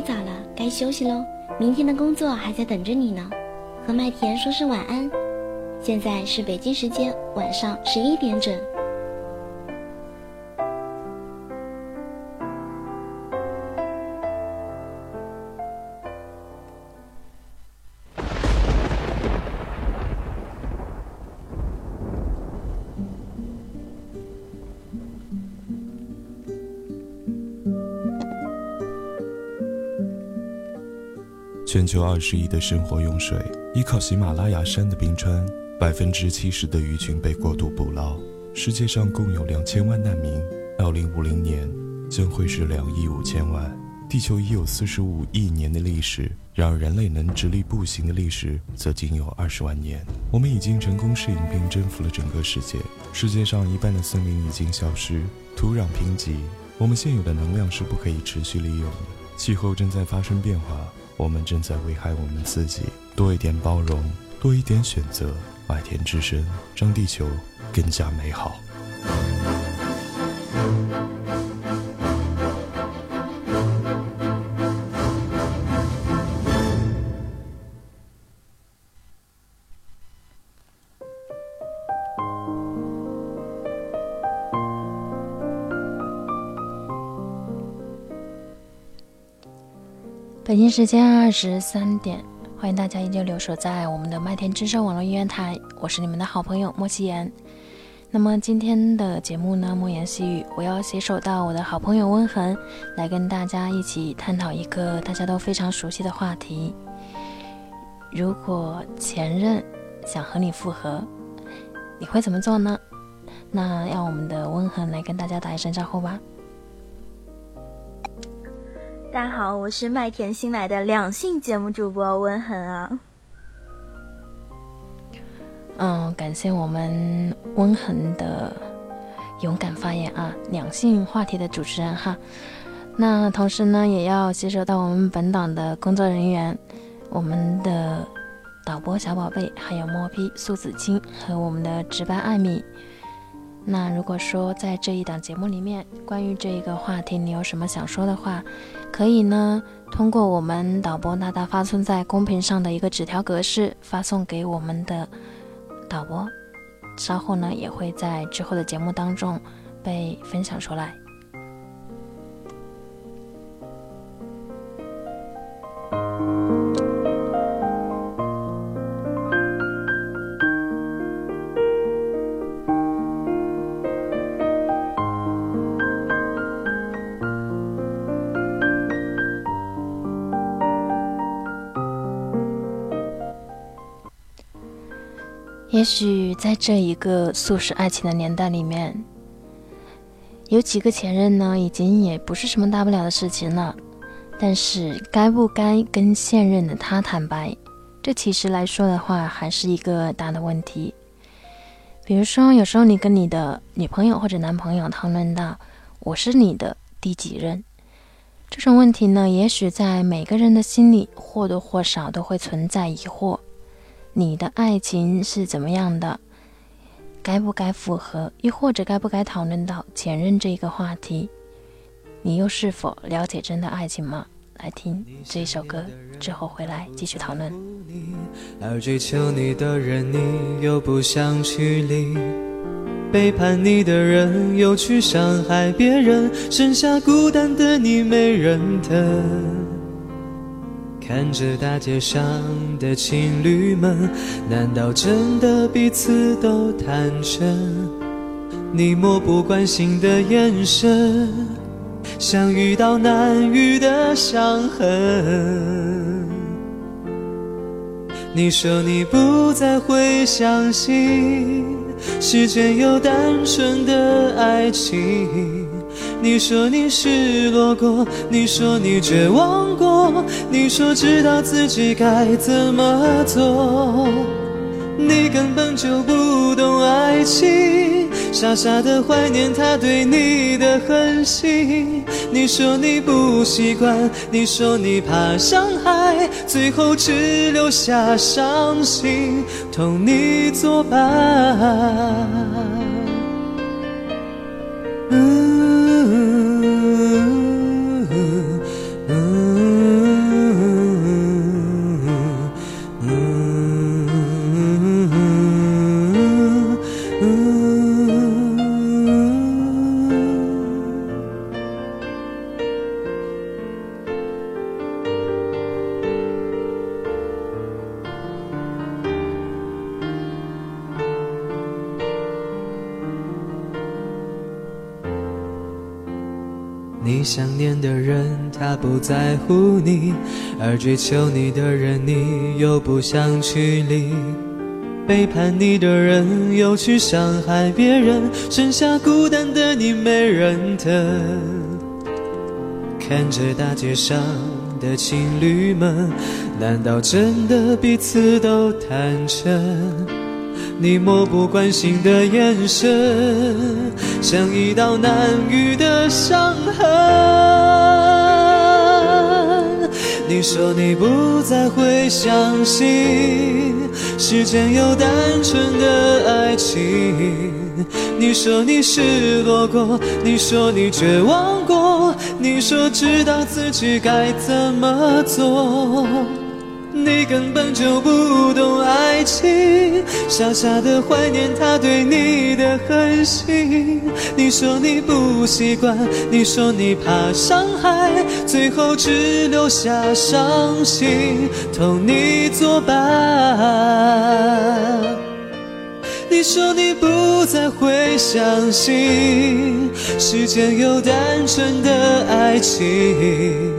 不早了，该休息喽。明天的工作还在等着你呢。和麦田说声晚安。现在是北京时间晚上十一点整。球二十亿的生活用水依靠喜马拉雅山的冰川，百分之七十的鱼群被过度捕捞。世界上共有两千万难民，二零五零年将会是两亿五千万。地球已有四十五亿年的历史，然而人类能直立步行的历史则仅有二十万年。我们已经成功适应并征服了整个世界。世界上一半的森林已经消失，土壤贫瘠，我们现有的能量是不可以持续利用的。气候正在发生变化。我们正在危害我们自己。多一点包容，多一点选择，麦田之声让地球更加美好。时间二十三点，欢迎大家依旧留守在我们的麦田之声网络音乐台，我是你们的好朋友莫西言。那么今天的节目呢，莫言细语，我要携手到我的好朋友温恒，来跟大家一起探讨一个大家都非常熟悉的话题：如果前任想和你复合，你会怎么做呢？那让我们的温恒来跟大家打一声招呼吧。大家好，我是麦田新来的两性节目主播温恒啊。嗯，感谢我们温恒的勇敢发言啊，两性话题的主持人哈。那同时呢，也要携手到我们本档的工作人员，我们的导播小宝贝，还有摸批素子清和我们的值班艾米。那如果说在这一档节目里面，关于这一个话题，你有什么想说的话，可以呢通过我们导播大大发送在公屏上的一个纸条格式发送给我们的导播，稍后呢也会在之后的节目当中被分享出来。也许在这一个速食爱情的年代里面，有几个前任呢，已经也不是什么大不了的事情了。但是，该不该跟现任的他坦白，这其实来说的话，还是一个大的问题。比如说，有时候你跟你的女朋友或者男朋友讨论到“我是你的第几任”这种问题呢，也许在每个人的心里或多或少都会存在疑惑。你的爱情是怎么样的？该不该复合？又或者该不该讨论到前任这个话题？你又是否了解真的爱情吗？来听这一首歌之后回来继续讨论。而追求你的人，你又不想去理；背叛你的人，又去伤害别人，剩下孤单的你，没人疼。看着大街上的情侣们，难道真的彼此都坦诚？你漠不关心的眼神，像遇到难愈的伤痕。你说你不再会相信世间有单纯的爱情。你说你失落过，你说你绝望过，你说知道自己该怎么做，你根本就不懂爱情，傻傻的怀念他对你的狠心。你说你不习惯，你说你怕伤害，最后只留下伤心，同你作伴。you 而追求你的人你又不想去理。背叛你的人又去伤害别人，剩下孤单的你没人疼。看着大街上的情侣们，难道真的彼此都坦诚？你漠不关心的眼神，像一道难愈的伤痕。你说你不再会相信世间有单纯的爱情。你说你失落过，你说你绝望过，你说知道自己该怎么做。你根本就不懂爱情，傻傻的怀念他对你的狠心。你说你不习惯，你说你怕伤害，最后只留下伤心，同你作伴。你说你不再会相信世间有单纯的爱情。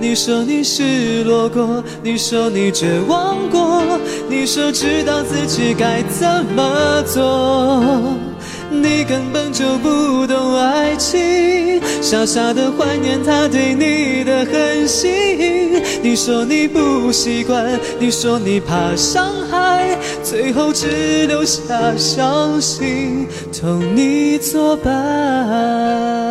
你说你失落过，你说你绝望过，你说知道自己该怎么做。你根本就不懂爱情，傻傻的怀念他对你的狠心。你说你不习惯，你说你怕伤害，最后只留下伤心，同你作伴。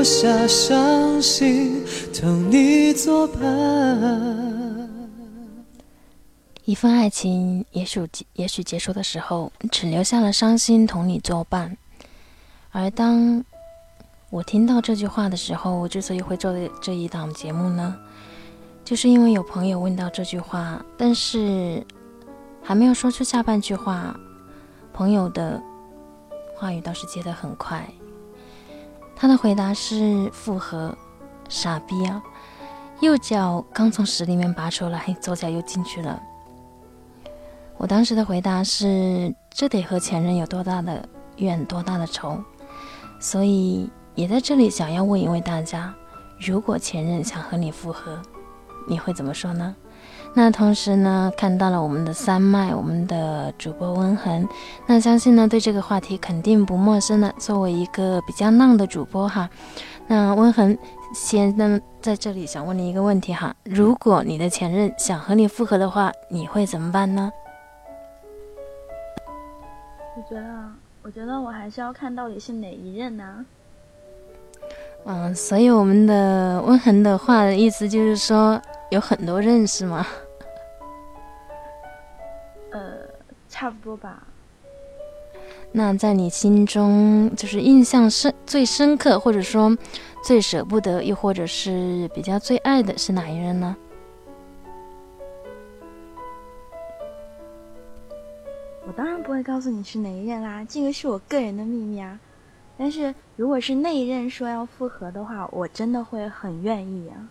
留下伤心，同你作伴。一份爱情，也许也许结束的时候，只留下了伤心，同你作伴。而当我听到这句话的时候，我之所以会做这一档节目呢，就是因为有朋友问到这句话，但是还没有说出下半句话，朋友的话语倒是接得很快。他的回答是复合，傻逼啊！右脚刚从屎里面拔出来，左脚又进去了。我当时的回答是：这得和前任有多大的怨，多大的仇？所以也在这里想要问一问大家：如果前任想和你复合，你会怎么说呢？那同时呢，看到了我们的三麦，我们的主播温恒，那相信呢，对这个话题肯定不陌生了。作为一个比较浪的主播哈，那温恒先呢，在这里想问你一个问题哈：如果你的前任想和你复合的话，你会怎么办呢？我觉得，我觉得我还是要看到底是哪一任呢？嗯，所以我们的温恒的话的意思就是说。有很多认识吗？差不多吧。那在你心中，就是印象深、最深刻，或者说最舍不得，又或者是比较最爱的是哪一任呢？我当然不会告诉你是哪一任啦，这个是我个人的秘密啊。但是如果是那一任说要复合的话，我真的会很愿意啊。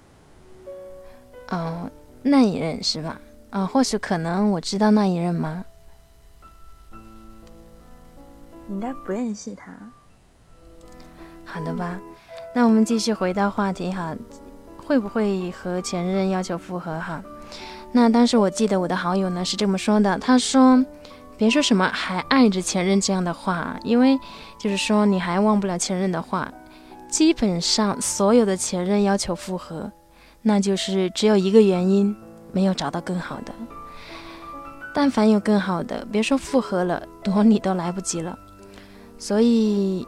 哦，那一任是吧？啊，或许可能我知道那一任吗？应该不认识他。好的吧，那我们继续回到话题哈，会不会和前任要求复合哈？那当时我记得我的好友呢是这么说的，他说：“别说什么还爱着前任这样的话，因为就是说你还忘不了前任的话，基本上所有的前任要求复合。”那就是只有一个原因，没有找到更好的。但凡有更好的，别说复合了，躲你都来不及了。所以，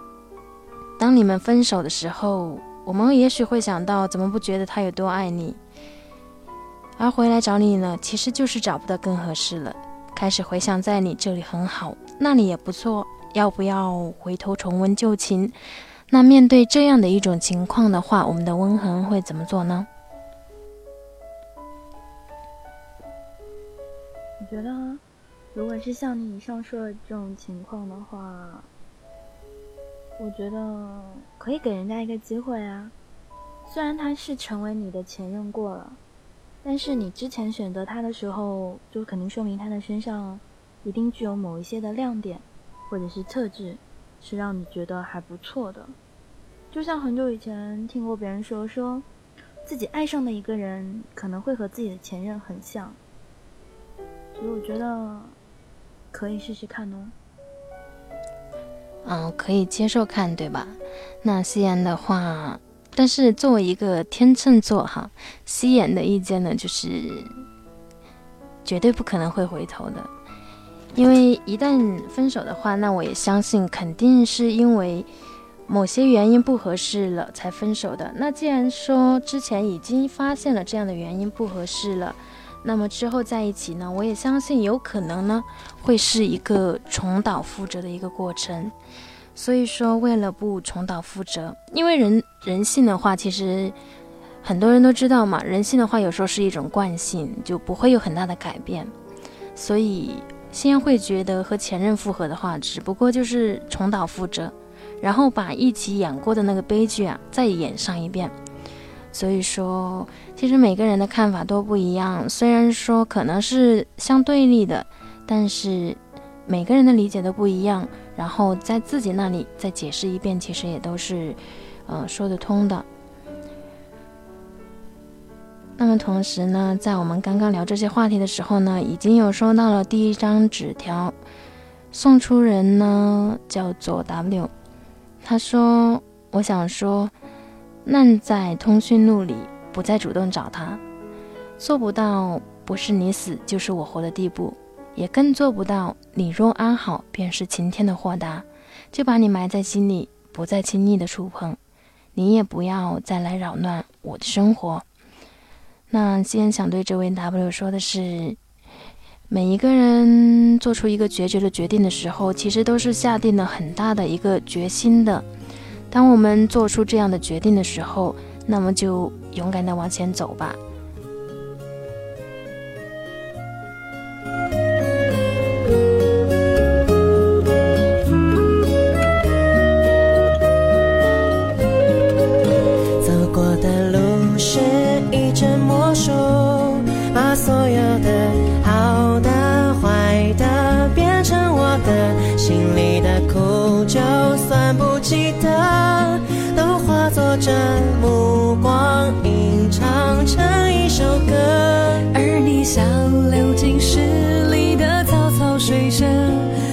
当你们分手的时候，我们也许会想到，怎么不觉得他有多爱你？而回来找你呢，其实就是找不到更合适了。开始回想，在你这里很好，那里也不错，要不要回头重温旧情？那面对这样的一种情况的话，我们的温恒会怎么做呢？我觉得，如果是像你以上说的这种情况的话，我觉得可以给人家一个机会啊。虽然他是成为你的前任过了，但是你之前选择他的时候，就肯定说明他的身上一定具有某一些的亮点，或者是特质，是让你觉得还不错的。就像很久以前听过别人说，说自己爱上的一个人可能会和自己的前任很像，所以我觉得可以试试看哦。嗯，可以接受看，对吧？那夕颜的话，但是作为一个天秤座哈，夕颜的意见呢，就是绝对不可能会回头的，因为一旦分手的话，那我也相信肯定是因为某些原因不合适了才分手的。那既然说之前已经发现了这样的原因不合适了。那么之后在一起呢，我也相信有可能呢，会是一个重蹈覆辙的一个过程。所以说，为了不重蹈覆辙，因为人人性的话，其实很多人都知道嘛，人性的话有时候是一种惯性，就不会有很大的改变。所以，先会觉得和前任复合的话，只不过就是重蹈覆辙，然后把一起演过的那个悲剧啊，再演上一遍。所以说，其实每个人的看法都不一样。虽然说可能是相对立的，但是每个人的理解都不一样。然后在自己那里再解释一遍，其实也都是，呃，说得通的。那么同时呢，在我们刚刚聊这些话题的时候呢，已经有收到了第一张纸条，送出人呢叫做 W，他说：“我想说。”烂在通讯录里，不再主动找他，做不到不是你死就是我活的地步，也更做不到你若安好便是晴天的豁达，就把你埋在心里，不再轻易的触碰，你也不要再来扰乱我的生活。那今天想对这位 W 说的是，每一个人做出一个决绝的决定的时候，其实都是下定了很大的一个决心的。当我们做出这样的决定的时候，那么就勇敢的往前走吧。走过的路是一阵魔术，把所有的好的、坏的变成我的心里的苦，就算不记得。这目光吟唱成一首歌，而你像流进诗里的草草水声，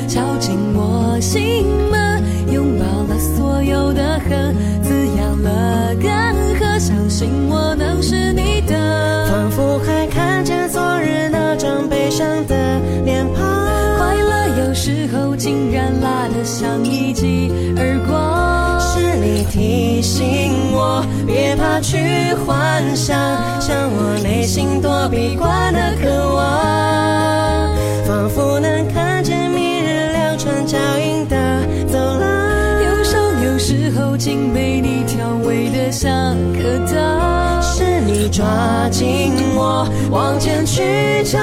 敲进我心门，拥抱了所有的恨，滋养了干涸，相信我能是你的。仿佛还看见昨日那张悲伤的脸庞，快乐有时候竟然辣得像一记耳光，提醒。我别怕去幻想，像我内心躲避惯的渴望，仿佛能看见明日两串脚印的走廊。忧伤有时候竟被你调味的像颗糖，是你抓紧我往前去张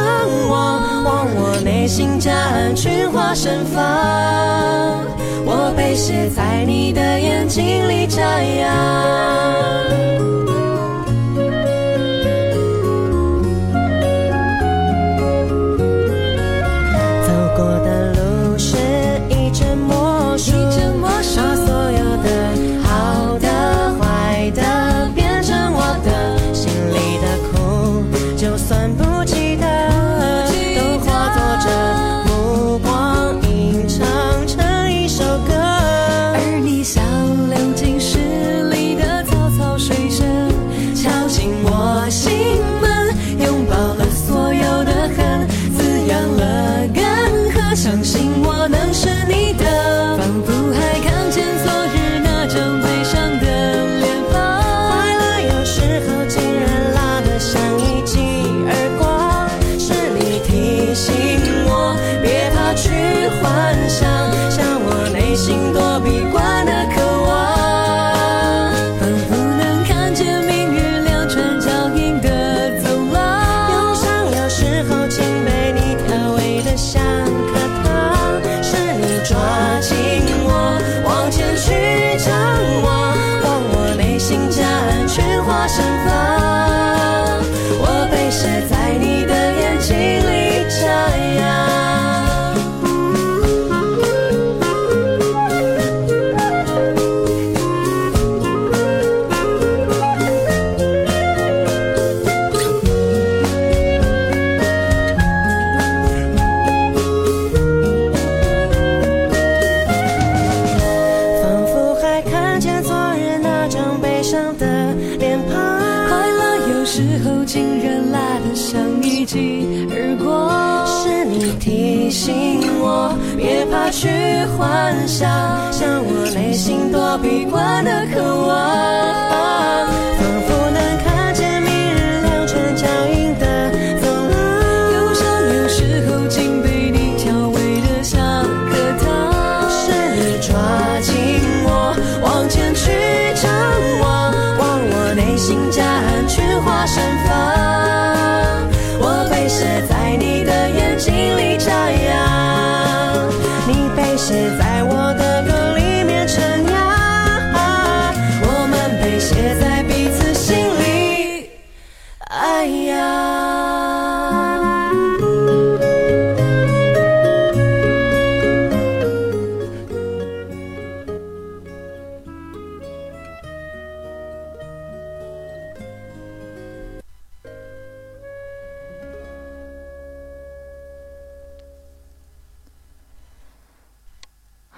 望，望我内心夹岸群花盛放。我被写在你的眼睛里眨呀。心。心躲避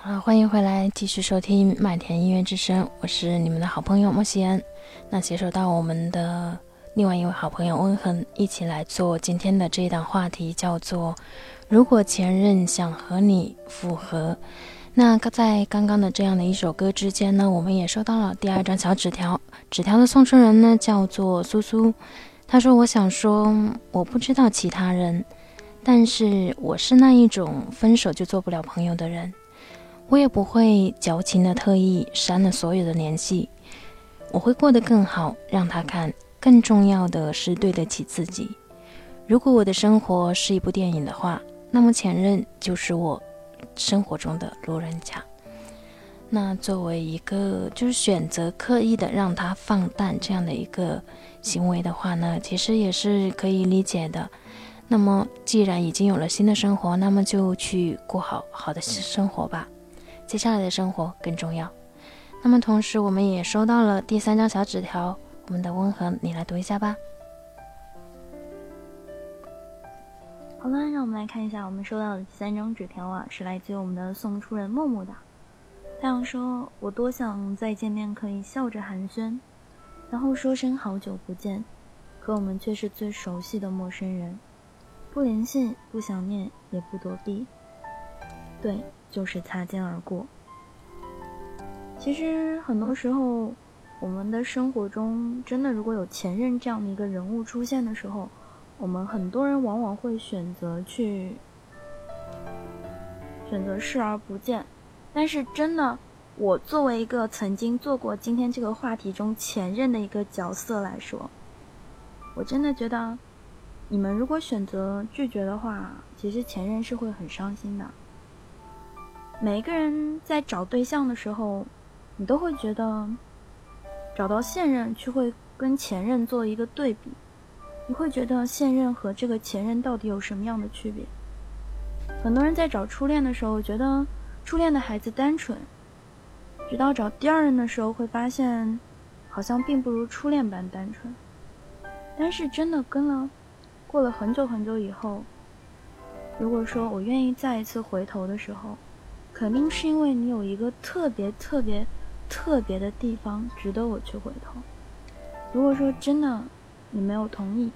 好，欢迎回来，继续收听麦田音乐之声，我是你们的好朋友莫西安。那携手到我们的另外一位好朋友温恒，一起来做今天的这一档话题，叫做“如果前任想和你复合”。那在刚刚的这样的一首歌之间呢，我们也收到了第二张小纸条，纸条的送出人呢叫做苏苏，他说：“我想说，我不知道其他人，但是我是那一种分手就做不了朋友的人。”我也不会矫情的特意删了所有的联系，我会过得更好，让他看。更重要的是对得起自己。如果我的生活是一部电影的话，那么前任就是我生活中的路人甲。那作为一个就是选择刻意的让他放淡这样的一个行为的话呢，其实也是可以理解的。那么既然已经有了新的生活，那么就去过好好的生活吧。接下来的生活更重要。那么同时，我们也收到了第三张小纸条，我们的温和，你来读一下吧。好了，让我们来看一下我们收到的第三张纸条啊，是来自于我们的送出人默默的。他想说：“我多想再见面可以笑着寒暄，然后说声好久不见，可我们却是最熟悉的陌生人，不联系，不想念，也不躲避，对，就是擦肩而过。其实很多时候，我们的生活中真的如果有前任这样的一个人物出现的时候，我们很多人往往会选择去选择视而不见。但是真的，我作为一个曾经做过今天这个话题中前任的一个角色来说，我真的觉得，你们如果选择拒绝的话，其实前任是会很伤心的。每一个人在找对象的时候，你都会觉得，找到现任却会跟前任做一个对比，你会觉得现任和这个前任到底有什么样的区别？很多人在找初恋的时候，觉得初恋的孩子单纯，直到找第二任的时候，会发现，好像并不如初恋般单纯。但是真的跟了，过了很久很久以后，如果说我愿意再一次回头的时候，肯定是因为你有一个特别特别特别的地方值得我去回头。如果说真的你没有同意，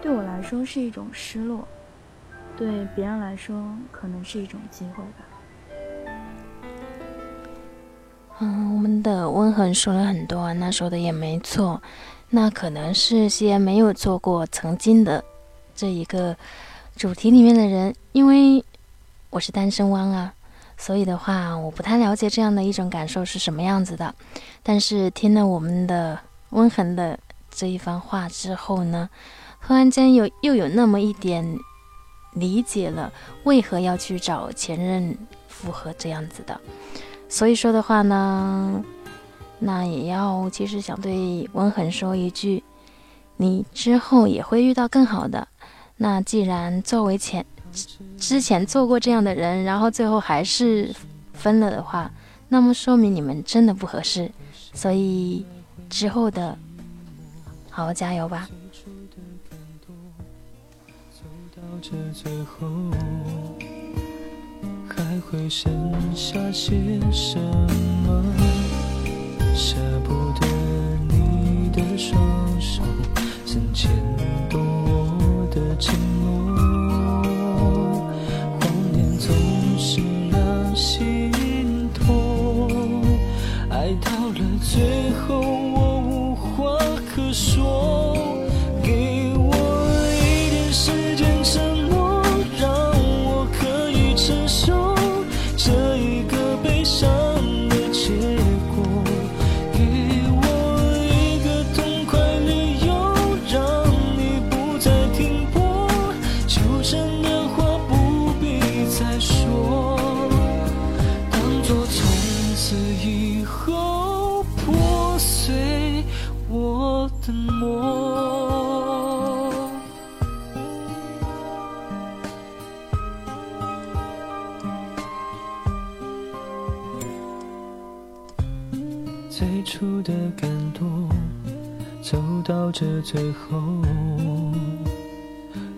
对我来说是一种失落，对别人来说可能是一种机会吧。嗯，我们的温恒说了很多，那说的也没错。那可能是些没有做过曾经的这一个主题里面的人，因为我是单身汪啊，所以的话，我不太了解这样的一种感受是什么样子的。但是听了我们的温恒的这一番话之后呢，突然间有又有那么一点理解了为何要去找前任复合这样子的。所以说的话呢，那也要其实想对温恒说一句，你之后也会遇到更好的。那既然作为前之前做过这样的人，然后最后还是分了的话，那么说明你们真的不合适。所以之后的好好加油吧。到这最后，还会剩下些什么？舍不得你的双手，曾牵动我的承诺。这最后，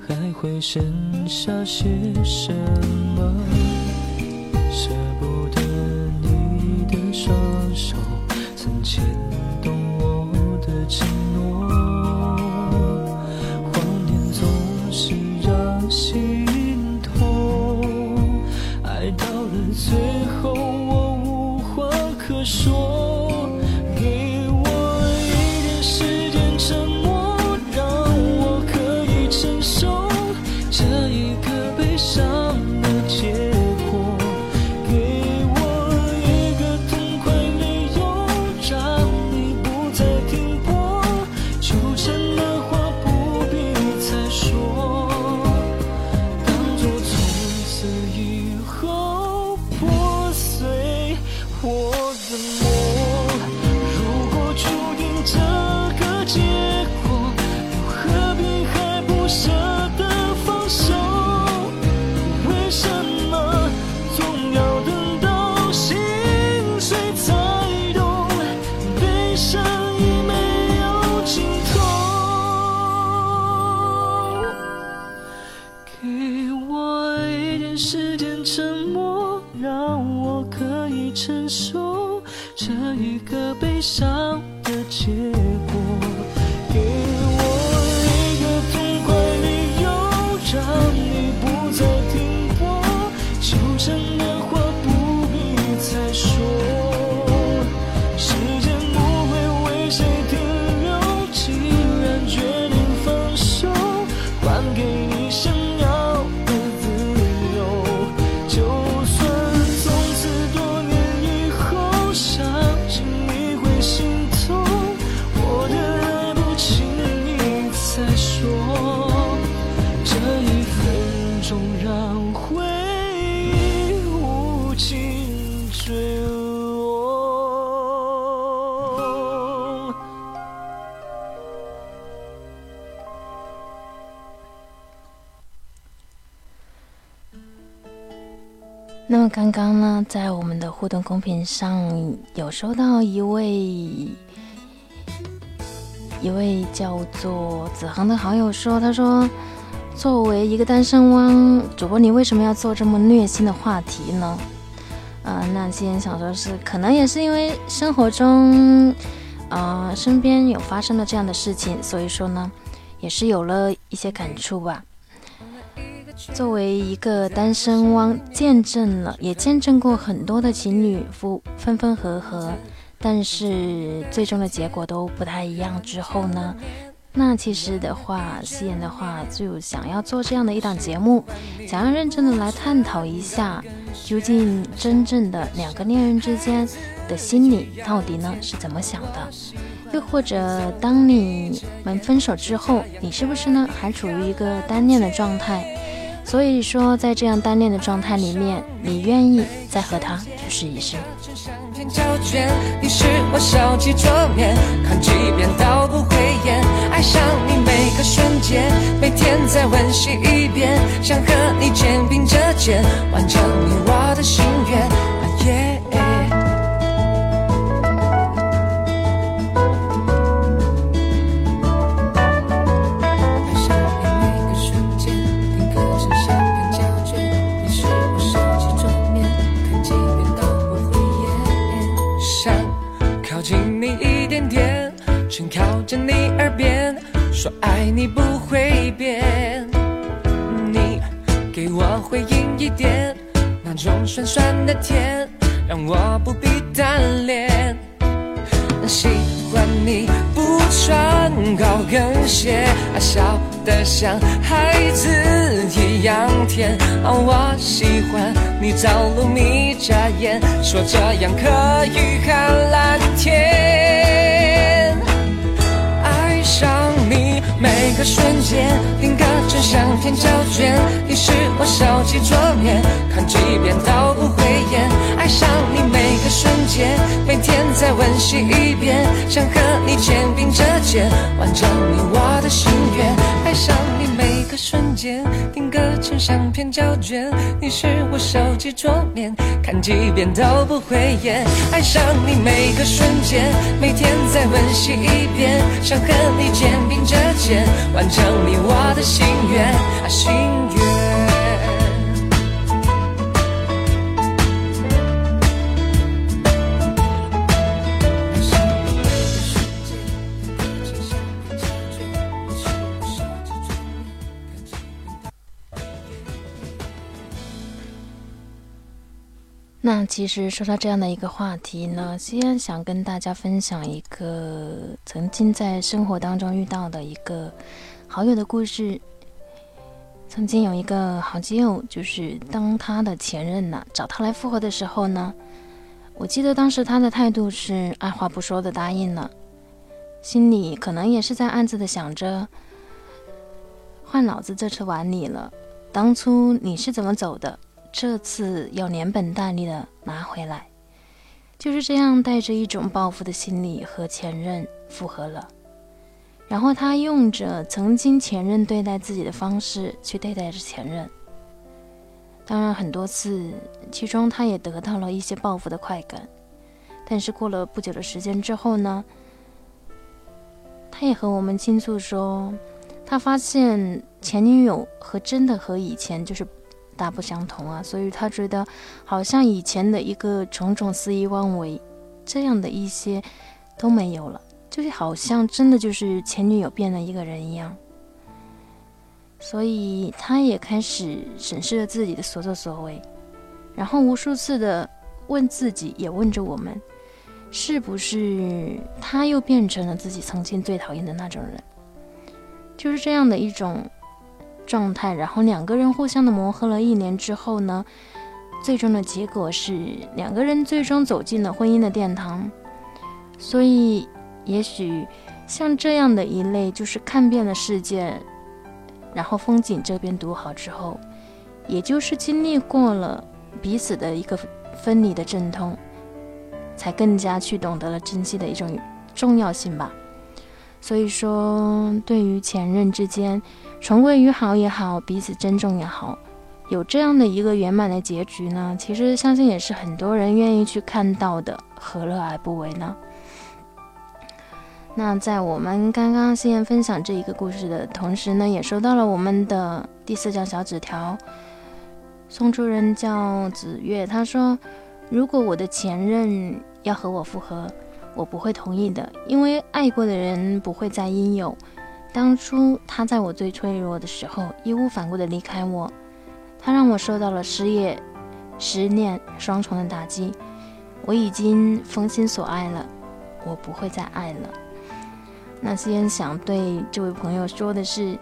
还会剩下些什么？互动公屏上有收到一位一位叫做子恒的好友说，他说作为一个单身汪，主播你为什么要做这么虐心的话题呢？呃，那今天想说是，可能也是因为生活中，呃，身边有发生了这样的事情，所以说呢，也是有了一些感触吧。作为一个单身汪，见证了也见证过很多的情侣夫分分合合，但是最终的结果都不太一样。之后呢，那其实的话，夕颜的话就想要做这样的一档节目，想要认真的来探讨一下，究竟真正的两个恋人之间的心理到底呢是怎么想的？又或者当你们分手之后，你是不是呢还处于一个单恋的状态？所以说，在这样单恋的状态里面，你愿意再和他去试一试？上天胶卷，你是我烧几桌面，看几遍都不会厌。爱上你每个瞬间，每天再温习一遍，想和你肩并着肩，完成你我的心愿。着你耳边，说爱你不会变。你给我回应一点，那种酸酸的甜，让我不必单恋。喜欢你不穿高跟鞋，笑得像孩子一样甜。我喜欢你走路眯着眼，说这样可以看蓝天。每个瞬间，定格成相片胶卷。你是我手机桌面，看几遍都不会厌。爱上你每个瞬间，每天再温习一遍，想和你肩并着肩，完成你我的心愿。爱上你每个瞬间，定格成相片胶卷。你是我手机桌面，看几遍都不会厌。爱上你每个瞬间，每天再温习一遍，想和你肩并着肩，完成你我的心愿，啊幸运。那其实说到这样的一个话题呢，西安想跟大家分享一个曾经在生活当中遇到的一个好友的故事。曾经有一个好基友，就是当他的前任呢找他来复合的时候呢，我记得当时他的态度是二话不说的答应了，心里可能也是在暗自的想着，换老子这次玩你了，当初你是怎么走的？这次要连本带利的拿回来，就是这样带着一种报复的心理和前任复合了。然后他用着曾经前任对待自己的方式去对待着前任，当然很多次，其中他也得到了一些报复的快感。但是过了不久的时间之后呢，他也和我们倾诉说，他发现前女友和真的和以前就是。大不相同啊，所以他觉得好像以前的一个种种肆意妄为，这样的一些都没有了，就是好像真的就是前女友变了一个人一样。所以他也开始审视了自己的所作所为，然后无数次的问自己，也问着我们，是不是他又变成了自己曾经最讨厌的那种人？就是这样的一种。状态，然后两个人互相的磨合了一年之后呢，最终的结果是两个人最终走进了婚姻的殿堂。所以，也许像这样的一类，就是看遍了世界，然后风景这边独好之后，也就是经历过了彼此的一个分离的阵痛，才更加去懂得了珍惜的一种重要性吧。所以说，对于前任之间。重归于好也好，彼此珍重也好，有这样的一个圆满的结局呢？其实相信也是很多人愿意去看到的，何乐而不为呢？那在我们刚刚先分享这一个故事的同时呢，也收到了我们的第四张小纸条，送出人叫子月，他说：“如果我的前任要和我复合，我不会同意的，因为爱过的人不会再拥有。”当初他在我最脆弱的时候义无反顾地离开我，他让我受到了失业、失恋双重的打击。我已经封心所爱了，我不会再爱了。那先想对这位朋友说的是，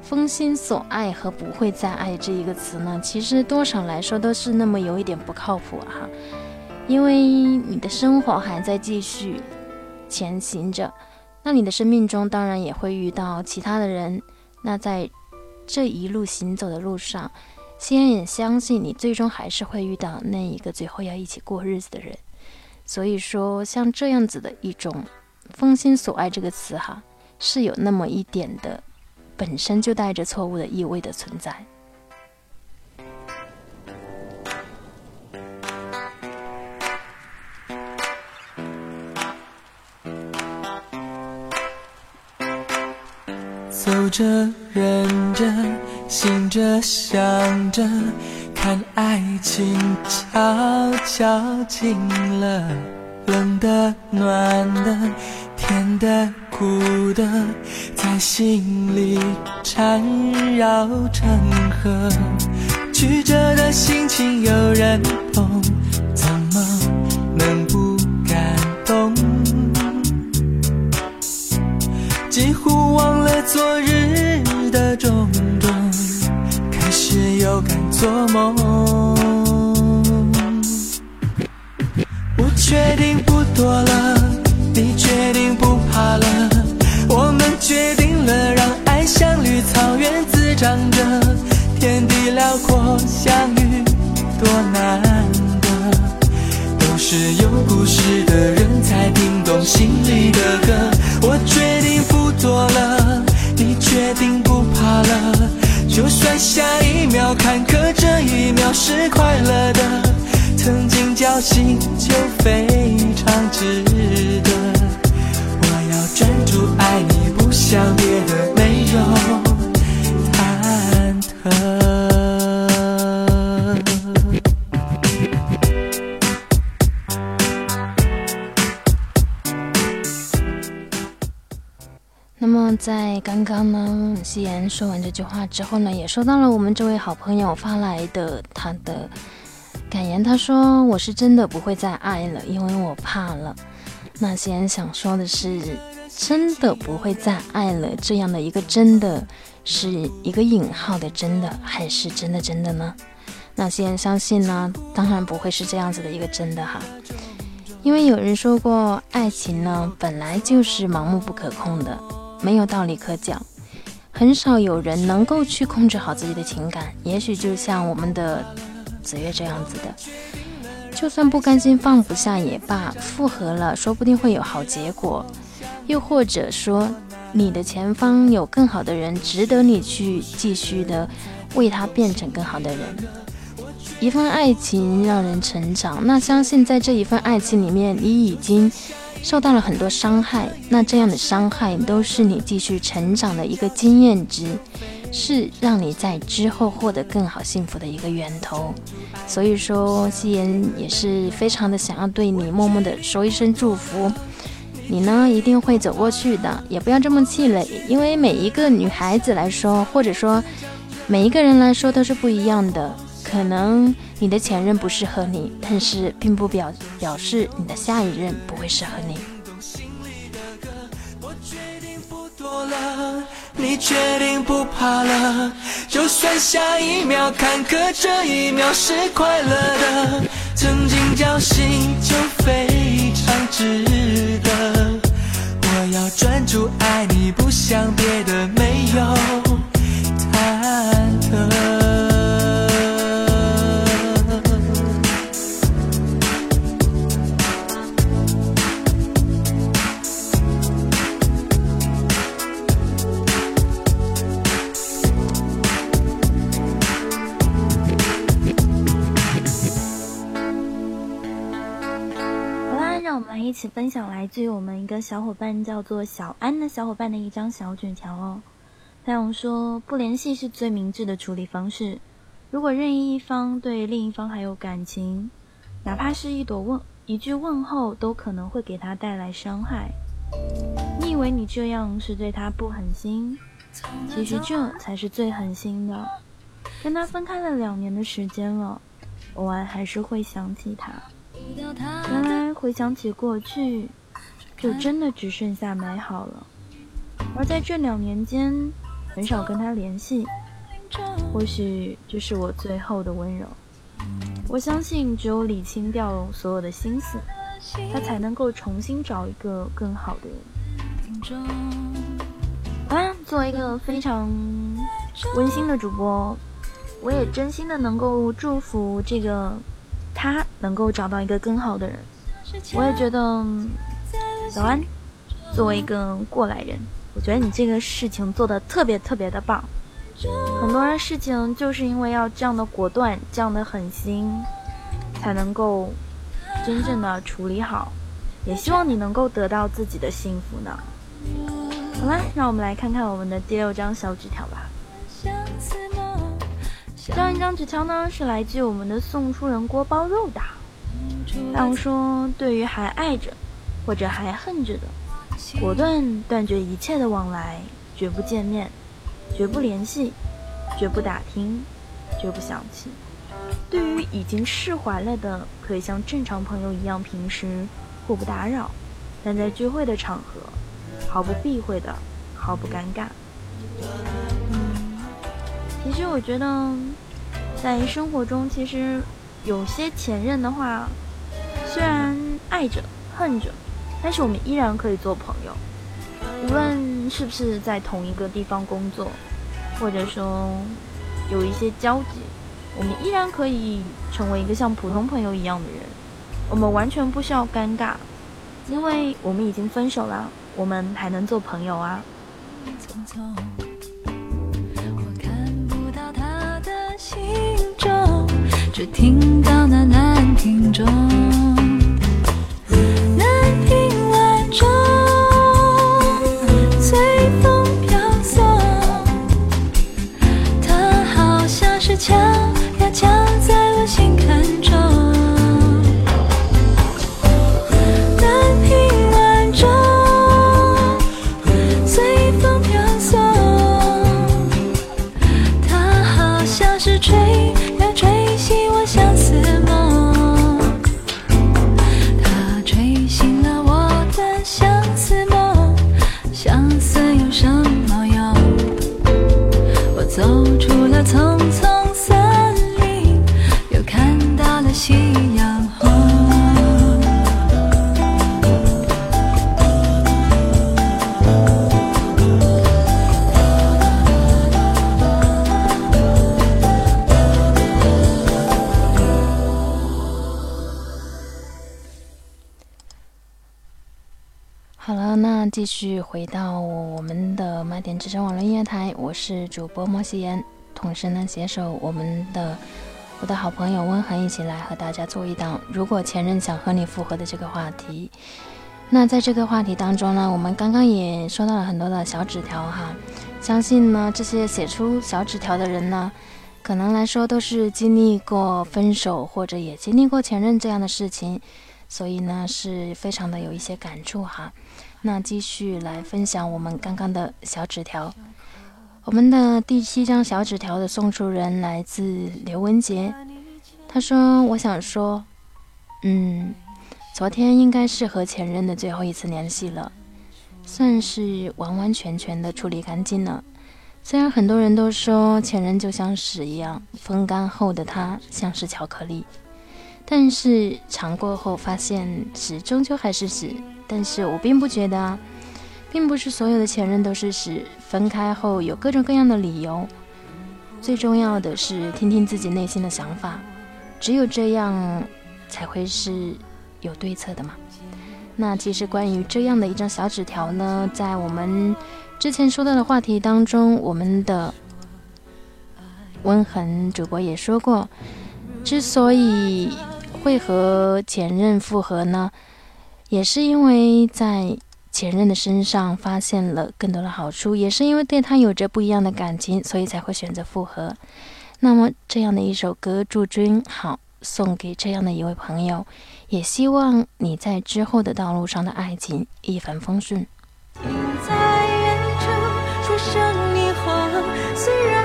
封心所爱和不会再爱这一个词呢，其实多少来说都是那么有一点不靠谱哈，因为你的生活还在继续前行着。那你的生命中当然也会遇到其他的人，那在这一路行走的路上，西安也相信你最终还是会遇到那一个最后要一起过日子的人。所以说，像这样子的一种“封心所爱”这个词哈，是有那么一点的，本身就带着错误的意味的存在。走着，忍着，醒着，想着，看爱情悄悄近了，冷的，暖的，甜的，苦的在心里缠绕成河，曲折的心情有人懂，几乎忘了昨日的种种，开始又敢做梦。我决定不躲了，你决定不怕了，我们决定了，让爱像绿草原滋长着，天地辽阔，相遇多难得，都是有故事的人才听懂心里的歌。我决多了，你决定不怕了，就算下一秒坎坷，这一秒是快乐的。曾经侥幸就非常值得。我要专注爱你，不想别的，没有在刚刚呢，夕颜说完这句话之后呢，也收到了我们这位好朋友发来的他的感言。他说：“我是真的不会再爱了，因为我怕了。”那夕颜想说的是，真的不会再爱了这样的一个真的是一个引号的真的，还是真的真的呢？那夕颜相信呢，当然不会是这样子的一个真的哈。因为有人说过，爱情呢本来就是盲目不可控的。没有道理可讲，很少有人能够去控制好自己的情感。也许就像我们的子月这样子的，就算不甘心放不下也罢，复合了说不定会有好结果。又或者说，你的前方有更好的人，值得你去继续的为他变成更好的人。一份爱情让人成长，那相信在这一份爱情里面，你已经。受到了很多伤害，那这样的伤害都是你继续成长的一个经验值，是让你在之后获得更好幸福的一个源头。所以说，夕颜也是非常的想要对你默默的说一声祝福，你呢一定会走过去的，也不要这么气馁，因为每一个女孩子来说，或者说每一个人来说都是不一样的，可能。你的前任不适合你，但是并不表表示你的下一任不会适合你。你决定不怕了，就算下一秒坎坷，这一秒是快乐的。曾经侥幸就飞一个小伙伴叫做小安的小伙伴的一张小纸条哦。他想说，不联系是最明智的处理方式。如果任意一方对另一方还有感情，哪怕是一朵问一句问候，都可能会给他带来伤害。你以为你这样是对他不狠心，其实这才是最狠心的。跟他分开了两年的时间了，偶尔还是会想起他。原来回想起过去，就真的只剩下美好了。而在这两年间，很少跟他联系，或许就是我最后的温柔。我相信，只有理清掉所有的心思，他才能够重新找一个更好的人。啊，作为一个非常温馨的主播，我也真心的能够祝福这个。他能够找到一个更好的人，我也觉得，小安，作为一个过来人，我觉得你这个事情做的特别特别的棒。很多人事情就是因为要这样的果断，这样的狠心，才能够真正的处理好。也希望你能够得到自己的幸福呢。好了，让我们来看看我们的第六张小纸条吧。这样一张纸条呢，是来自我们的送出人锅包肉的。当说，对于还爱着或者还恨着的，果断断绝一切的往来，绝不见面，绝不联系，绝不打听，绝不想起。对于已经释怀了的，可以像正常朋友一样平时互不打扰，但在聚会的场合，毫不避讳的，毫不尴尬。嗯，其实我觉得，在生活中，其实有些前任的话，虽然爱着恨着，但是我们依然可以做朋友，无论是不是在同一个地方工作，或者说有一些交集。我们依然可以成为一个像普通朋友一样的人，我们完全不需要尴尬，因为我们已经分手了，我们还能做朋友啊。我看不到他的心中，只听到那南屏钟，南屏墙继续回到我们的麦点之声网络音乐台，我是主播莫西言，同时呢携手我们的我的好朋友温恒一起来和大家做一档如果前任想和你复合的这个话题。那在这个话题当中呢，我们刚刚也收到了很多的小纸条哈，相信呢这些写出小纸条的人呢，可能来说都是经历过分手或者也经历过前任这样的事情，所以呢是非常的有一些感触哈。那继续来分享我们刚刚的小纸条。我们的第七张小纸条的送出人来自刘文杰，他说：“我想说，嗯，昨天应该是和前任的最后一次联系了，算是完完全全的处理干净了。虽然很多人都说前任就像屎一样，风干后的它像是巧克力，但是尝过后发现屎终究还是屎。但是我并不觉得啊，并不是所有的前任都是屎，分开后有各种各样的理由。最重要的是听听自己内心的想法，只有这样才会是有对策的嘛。那其实关于这样的一张小纸条呢，在我们之前说到的话题当中，我们的温恒主播也说过，之所以会和前任复合呢，也是因为在前任的身上发现了更多的好处，也是因为对他有着不一样的感情，所以才会选择复合。那么这样的一首歌《祝君好》送给这样的一位朋友，也希望你在之后的道路上的爱情一帆风顺。在远处，说声你好，虽然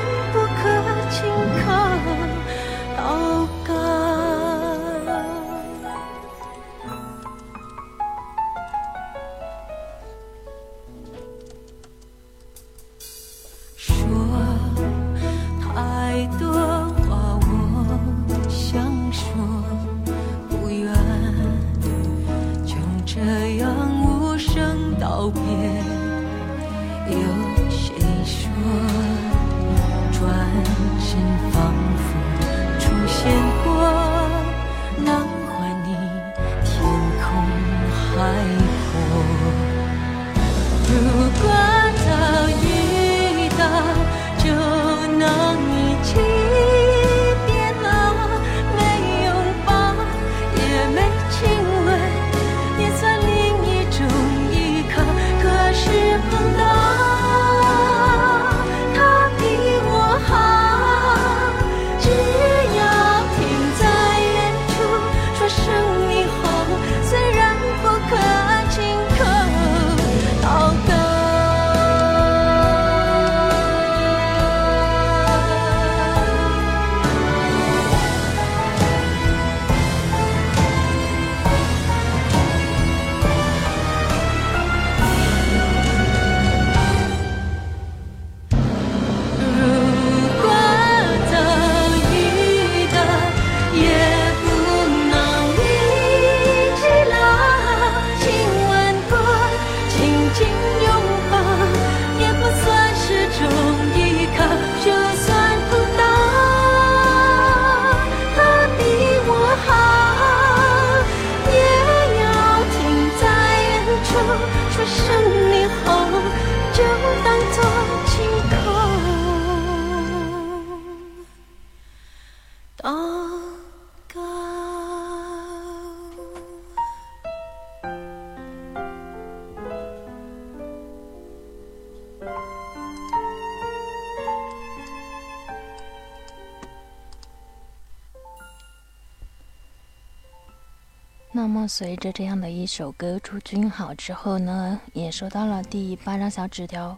么随着这样的一首歌《祝君好》之后呢，也收到了第八张小纸条。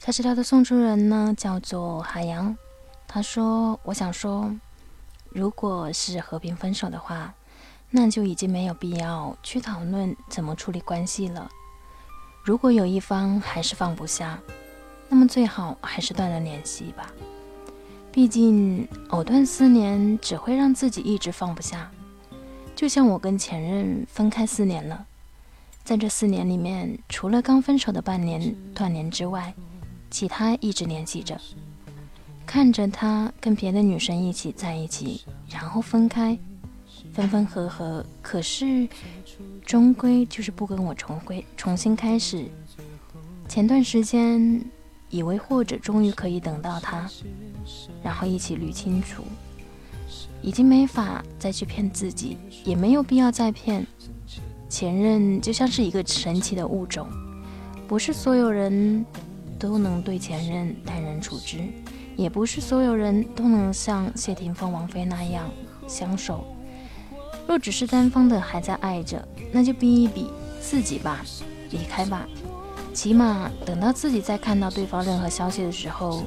小纸条的送出人呢叫做海洋，他说：“我想说，如果是和平分手的话，那就已经没有必要去讨论怎么处理关系了。如果有一方还是放不下，那么最好还是断了联系吧。毕竟藕断丝连只会让自己一直放不下。就像我跟前任分开四年了，在这四年里面，除了刚分手的半年断联之外，其他一直联系着，看着他跟别的女生一起在一起，然后分开，分分合合，可是终归就是不跟我重归重新开始。前段时间以为或者终于可以等到他，然后一起捋清楚，已经没法再去骗自己，也没有必要再骗。前任就像是一个神奇的物种，不是所有人。都能对前任淡然处之，也不是所有人都能像谢霆锋、王菲那样相守。若只是单方的还在爱着，那就逼一逼自己吧，离开吧。起码等到自己再看到对方任何消息的时候，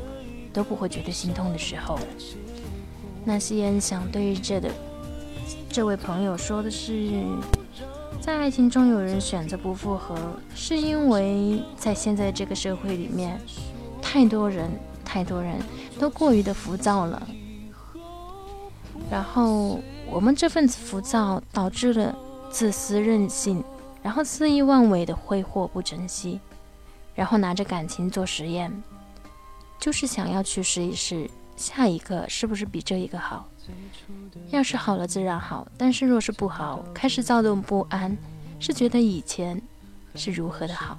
都不会觉得心痛的时候。那西恩想对着的这位朋友说的是。在爱情中，有人选择不复合，是因为在现在这个社会里面，太多人、太多人都过于的浮躁了。然后我们这份浮躁导致了自私任性，然后肆意妄为的挥霍不珍惜，然后拿着感情做实验，就是想要去试一试下一个是不是比这一个好。要是好了自然好，但是若是不好，开始躁动不安，是觉得以前是如何的好，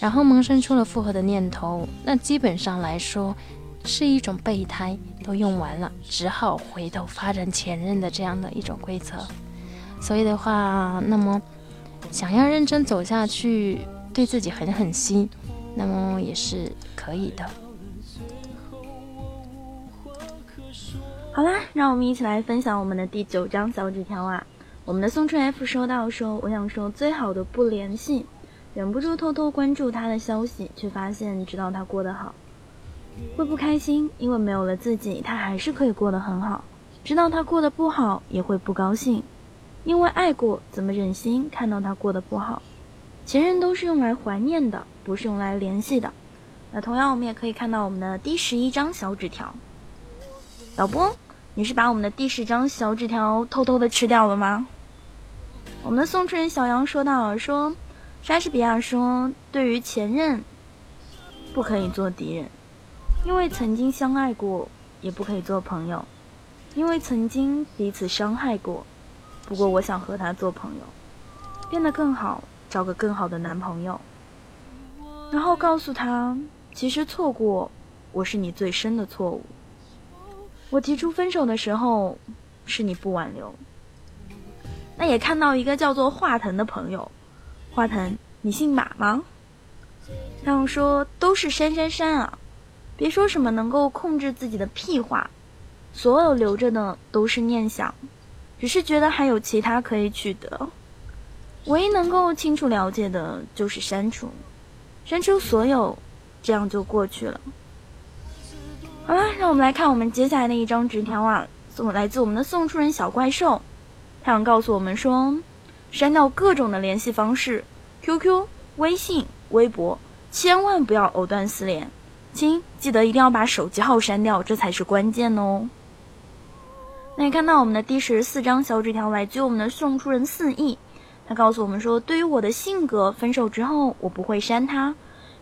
然后萌生出了复合的念头，那基本上来说是一种备胎都用完了，只好回头发展前任的这样的一种规则。所以的话，那么想要认真走下去，对自己狠狠心，那么也是可以的。好啦，让我们一起来分享我们的第九张小纸条啊！我们的宋春 F 收到说，我想说最好的不联系，忍不住偷偷关注他的消息，却发现知道他过得好，会不开心，因为没有了自己，他还是可以过得很好；知道他过得不好，也会不高兴，因为爱过，怎么忍心看到他过得不好？前任都是用来怀念的，不是用来联系的。那同样，我们也可以看到我们的第十一张小纸条，导播。你是把我们的第十张小纸条偷偷的吃掉了吗？我们的宋春小杨说到说，莎士比亚说，对于前任，不可以做敌人，因为曾经相爱过；也不可以做朋友，因为曾经彼此伤害过。不过我想和他做朋友，变得更好，找个更好的男朋友，然后告诉他，其实错过，我是你最深的错误。我提出分手的时候，是你不挽留。那也看到一个叫做华腾的朋友，华腾，你姓马吗？他们说都是删删删啊，别说什么能够控制自己的屁话，所有留着的都是念想，只是觉得还有其他可以取得，唯一能够清楚了解的就是删除，删除所有，这样就过去了。好了，让我们来看我们接下来的一张纸条啊，送来自我们的送出人小怪兽，他想告诉我们说，删掉各种的联系方式，QQ、微信、微博，千万不要藕断丝连，亲，记得一定要把手机号删掉，这才是关键哦。那你看到我们的第十四张小纸条，来自于我们的送出人四亿，他告诉我们说，对于我的性格，分手之后我不会删他，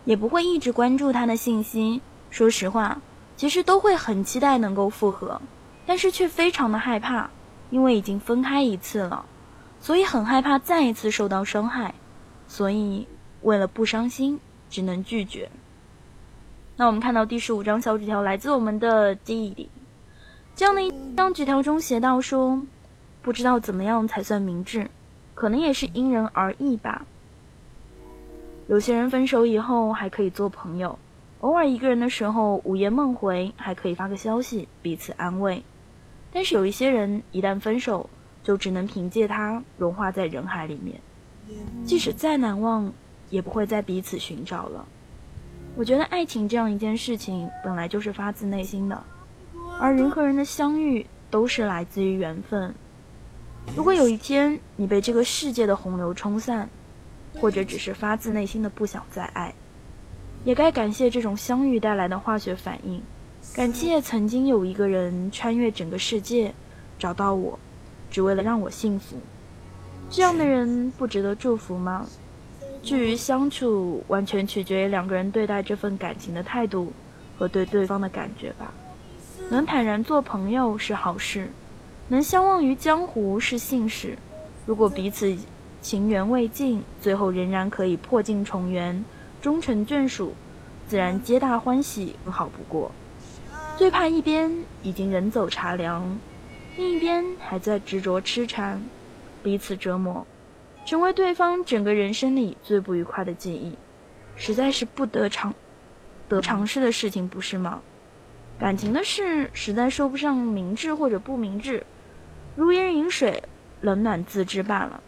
也不会一直关注他的信息，说实话。其实都会很期待能够复合，但是却非常的害怕，因为已经分开一次了，所以很害怕再一次受到伤害，所以为了不伤心，只能拒绝。那我们看到第十五张小纸条，来自我们的弟弟，这样的一张纸条中写到说，不知道怎么样才算明智，可能也是因人而异吧。有些人分手以后还可以做朋友。偶尔一个人的时候，午夜梦回，还可以发个消息，彼此安慰。但是有一些人一旦分手，就只能凭借它融化在人海里面。即使再难忘，也不会再彼此寻找了。我觉得爱情这样一件事情，本来就是发自内心的，而人和人的相遇都是来自于缘分。如果有一天你被这个世界的洪流冲散，或者只是发自内心的不想再爱，也该感谢这种相遇带来的化学反应，感谢曾经有一个人穿越整个世界找到我，只为了让我幸福。这样的人不值得祝福吗？至于相处，完全取决于两个人对待这份感情的态度和对对方的感觉吧。能坦然做朋友是好事，能相忘于江湖是幸事。如果彼此情缘未尽，最后仍然可以破镜重圆，终成眷属，自然皆大欢喜，更好不过。最怕一边已经人走茶凉，另一边还在执着痴缠，彼此折磨。成为对方整个人生里最不愉快的记忆，实在是不得尝得尝试的事情，不是吗？感情的事实在说不上明智或者不明智，如烟饮水，冷暖自知罢了。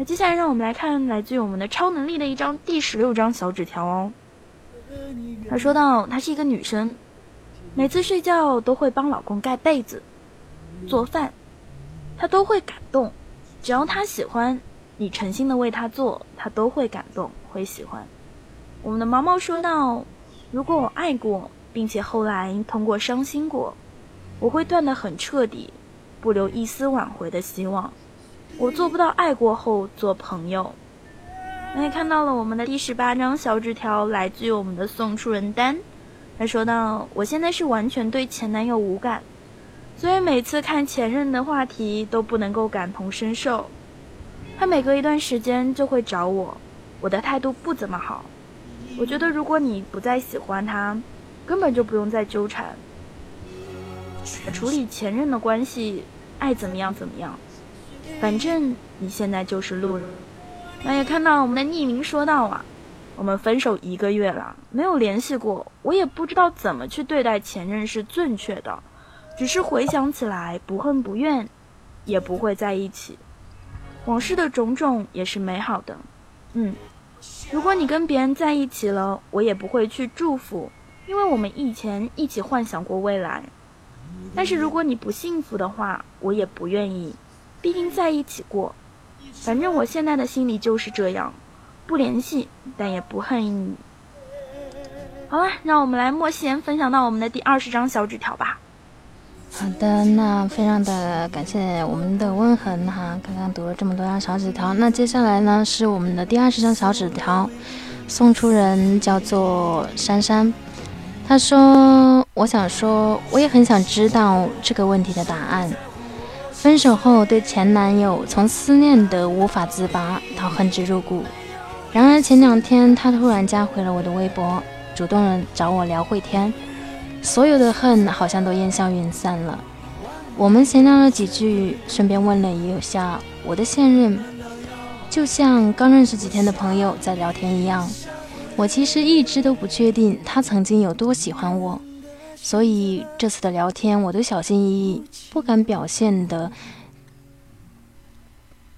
那接下来让我们来看来自于我们的超能力的一张第十六张小纸条哦。他说到，她是一个女生，每次睡觉都会帮老公盖被子、做饭，她都会感动，只要她喜欢。你诚心的为他做，他都会感动，会喜欢。我们的毛毛说道：“如果我爱过，并且后来通过伤心过，我会断得很彻底，不留一丝挽回的希望。我做不到爱过后做朋友。”那也看到了我们的第十八张小纸条，来自于我们的送出人丹。他说道：“我现在是完全对前男友无感，所以每次看前任的话题都不能够感同身受。”他每隔一段时间就会找我，我的态度不怎么好。我觉得如果你不再喜欢他，根本就不用再纠缠。处理前任的关系，爱怎么样怎么样，反正你现在就是路人。那也看到我们的匿名说道啊，我们分手一个月了，没有联系过，我也不知道怎么去对待前任是正确的，只是回想起来不恨不怨，也不会在一起。往事的种种也是美好的，嗯，如果你跟别人在一起了，我也不会去祝福，因为我们以前一起幻想过未来。但是如果你不幸福的话，我也不愿意，毕竟在一起过。反正我现在的心里就是这样，不联系，但也不恨你。好了，让我们来莫贤分享到我们的第二十张小纸条吧。好的，那非常的感谢我们的温恒哈，刚刚读了这么多张小纸条，那接下来呢是我们的第二十张小纸条，送出人叫做珊珊，他说：“我想说，我也很想知道这个问题的答案。分手后对前男友从思念的无法自拔到恨之入骨，然而前两天他突然加回了我的微博，主动找我聊会天。”所有的恨好像都烟消云散了。我们闲聊了几句，顺便问了一下我的现任，就像刚认识几天的朋友在聊天一样。我其实一直都不确定他曾经有多喜欢我，所以这次的聊天我都小心翼翼，不敢表现的，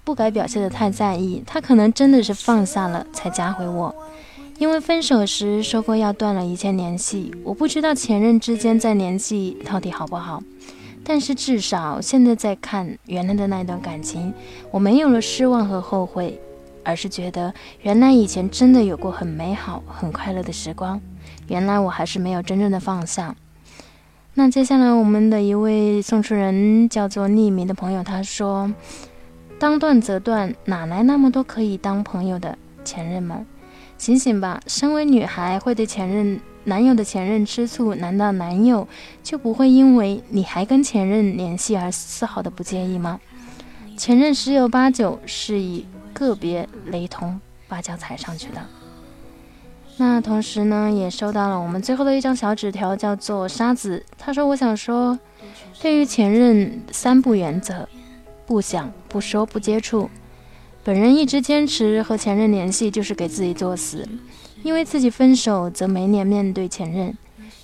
不敢表现的太在意。他可能真的是放下了才加回我。因为分手时说过要断了一切联系，我不知道前任之间再联系到底好不好，但是至少现在在看原来的那一段感情，我没有了失望和后悔，而是觉得原来以前真的有过很美好、很快乐的时光，原来我还是没有真正的放下。那接下来我们的一位送出人叫做匿名的朋友，他说：“当断则断，哪来那么多可以当朋友的前任们？”醒醒吧！身为女孩，会对前任男友的前任吃醋，难道男友就不会因为你还跟前任联系而丝毫的不介意吗？前任十有八九是以个别雷同把脚踩上去的。那同时呢，也收到了我们最后的一张小纸条，叫做沙子。他说：“我想说，对于前任三不原则：不想、不说、不接触。”本人一直坚持和前任联系，就是给自己作死。因为自己分手，则没脸面对前任；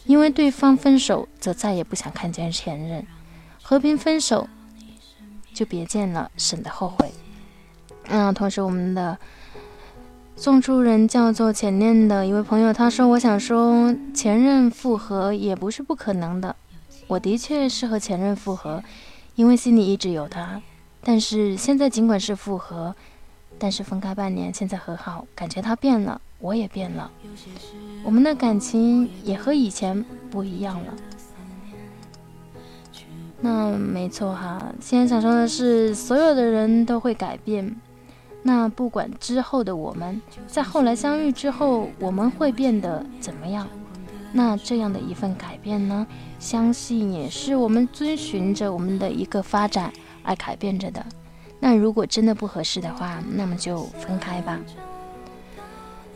因为对方分手，则再也不想看见前任。和平分手，就别见了，省得后悔。嗯，同时我们的送出人叫做前念的一位朋友，他说：“我想说，前任复合也不是不可能的。我的确是和前任复合，因为心里一直有他。但是现在尽管是复合，但是分开半年，现在和好，感觉他变了，我也变了，我们的感情也和以前不一样了。”那没错哈，现在想说的是，所有的人都会改变。那不管之后的我们，在后来相遇之后，我们会变得怎么样？那这样的一份改变呢，相信也是我们遵循着我们的一个发展而改变着的。那如果真的不合适的话，那么就分开吧。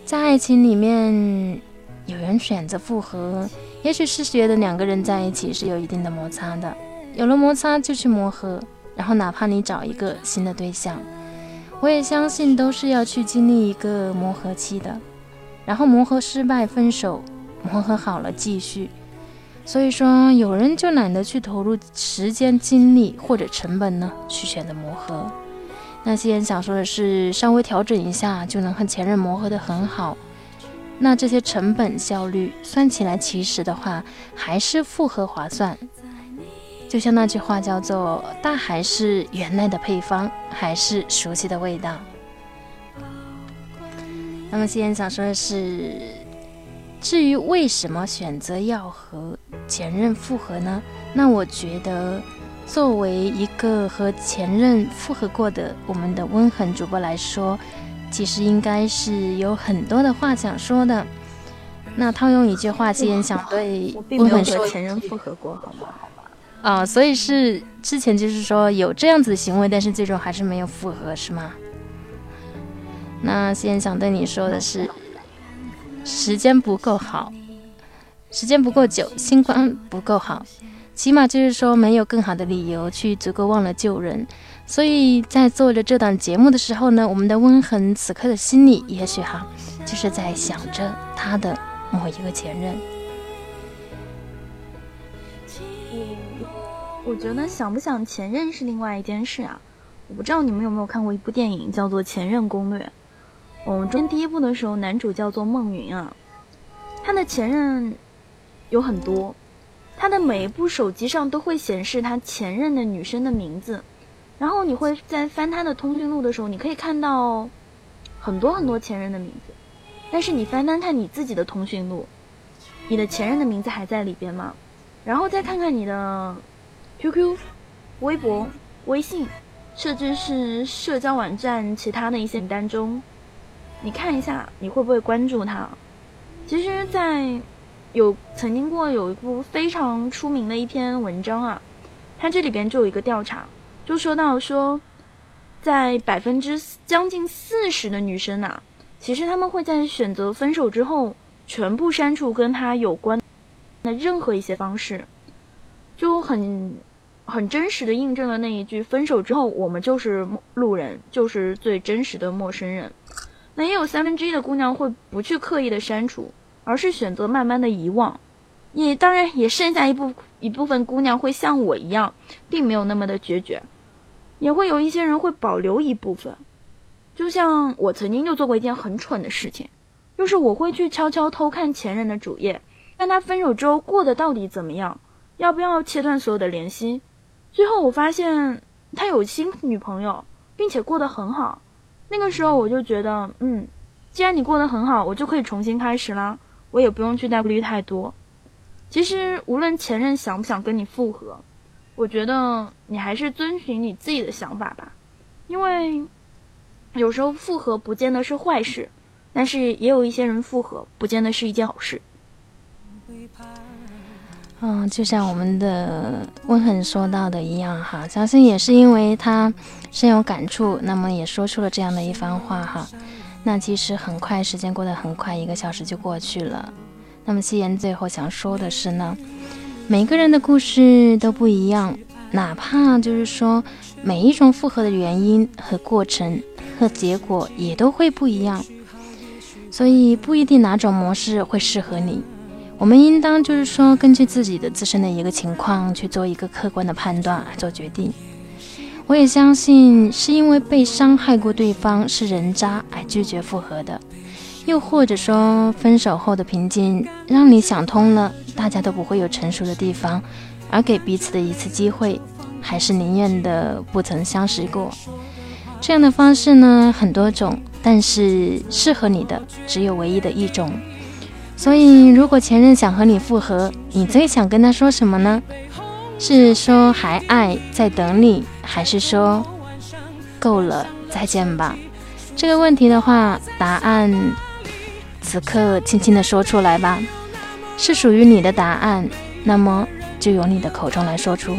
在爱情里面，有人选择复合，也许是觉得两个人在一起是有一定的摩擦的。有了摩擦就去磨合，然后哪怕你找一个新的对象，我也相信都是要去经历一个磨合期的，然后磨合失败分手，磨合好了继续。所以说，有人就懒得去投入时间、精力或者成本呢，去选择磨合。那些人想说的是，稍微调整一下就能和前任磨合的很好，那这些成本效率算起来，其实的话还是复合划算。就像那句话叫做“大海是原来的配方，还是熟悉的味道”。那么，今天想说的是，至于为什么选择要和前任复合呢？那我觉得，作为一个和前任复合过的我们的温恒主播来说，其实应该是有很多的话想说的。那套用一句话，既然想对温恒说，前任复合过，好吗？啊，所以是之前就是说有这样子的行为，但是最终还是没有复合，是吗？那现在想对你说的是，时间不够好，时间不够久，新冠不够好，起码就是说没有更好的理由去足够忘了旧人。所以在做着这档节目的时候呢，我们的温恒此刻的心里，也许哈，就是在想着他的某一个前任。我觉得想不想前任是另外一件事啊。我不知道你们有没有看过一部电影，叫做《前任攻略》。嗯，中第一部的时候，男主叫做孟云啊，他的前任有很多，他的每一部手机上都会显示他前任的女生的名字。然后你会在翻他的通讯录的时候，你可以看到很多很多前任的名字。但是你翻翻看你自己的通讯录，你的前任的名字还在里边吗？然后再看看你的。QQ、微博、微信，甚至是社交网站其他的一些名单中，你看一下，你会不会关注他？其实，在有曾经过有一部非常出名的一篇文章啊，它这里边就有一个调查，就说到说，在百分之将近四十的女生啊，其实他们会在选择分手之后，全部删除跟他有关的任何一些方式，就很。很真实的印证了那一句：分手之后，我们就是路人，就是最真实的陌生人。那也有三分之一的姑娘会不去刻意的删除，而是选择慢慢的遗忘。也当然也剩下一部一部分姑娘会像我一样，并没有那么的决绝，也会有一些人会保留一部分。就像我曾经就做过一件很蠢的事情，就是我会去悄悄偷看前任的主页，看他分手之后过得到底怎么样，要不要切断所有的联系。最后我发现他有新女朋友，并且过得很好。那个时候我就觉得，嗯，既然你过得很好，我就可以重新开始啦，我也不用去顾虑太多。其实无论前任想不想跟你复合，我觉得你还是遵循你自己的想法吧，因为有时候复合不见得是坏事，但是也有一些人复合不见得是一件好事。嗯，就像我们的温恒说到的一样哈，相信也是因为他深有感触，那么也说出了这样的一番话哈。那其实很快，时间过得很快，一个小时就过去了。那么夕颜最后想说的是呢，每个人的故事都不一样，哪怕就是说每一种复合的原因和过程和结果也都会不一样，所以不一定哪种模式会适合你。我们应当就是说，根据自己的自身的一个情况去做一个客观的判断做决定。我也相信是因为被伤害过对方是人渣而拒绝复合的，又或者说分手后的平静让你想通了，大家都不会有成熟的地方，而给彼此的一次机会，还是宁愿的不曾相识过。这样的方式呢很多种，但是适合你的只有唯一的一种。所以，如果前任想和你复合，你最想跟他说什么呢？是说还爱，在等你，还是说够了，再见吧？这个问题的话，答案此刻轻轻的说出来吧。是属于你的答案，那么就由你的口中来说出。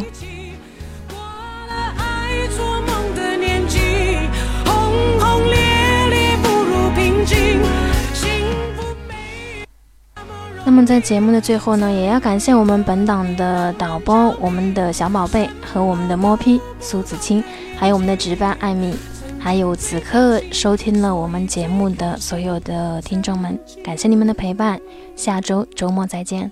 那么在节目的最后呢，也要感谢我们本档的导播，我们的小宝贝和我们的摸批苏子清，还有我们的值班艾米，还有此刻收听了我们节目的所有的听众们，感谢你们的陪伴，下周周末再见。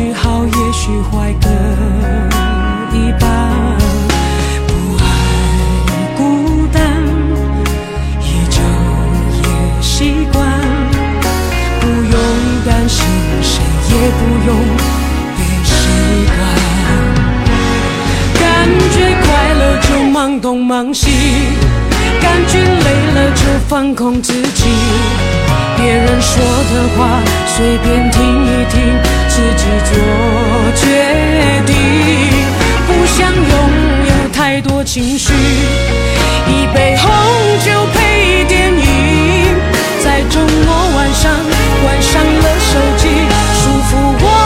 许好，也许坏各一半。不爱孤单，也就也习惯，不用担心，谁也不用被习惯。感觉快乐就忙东忙西，感觉累了就放空自己。别人说的话随便听一听，自己做决定。不想拥有太多情绪，一杯红酒配电影，在周末晚上关上了手机，舒服窝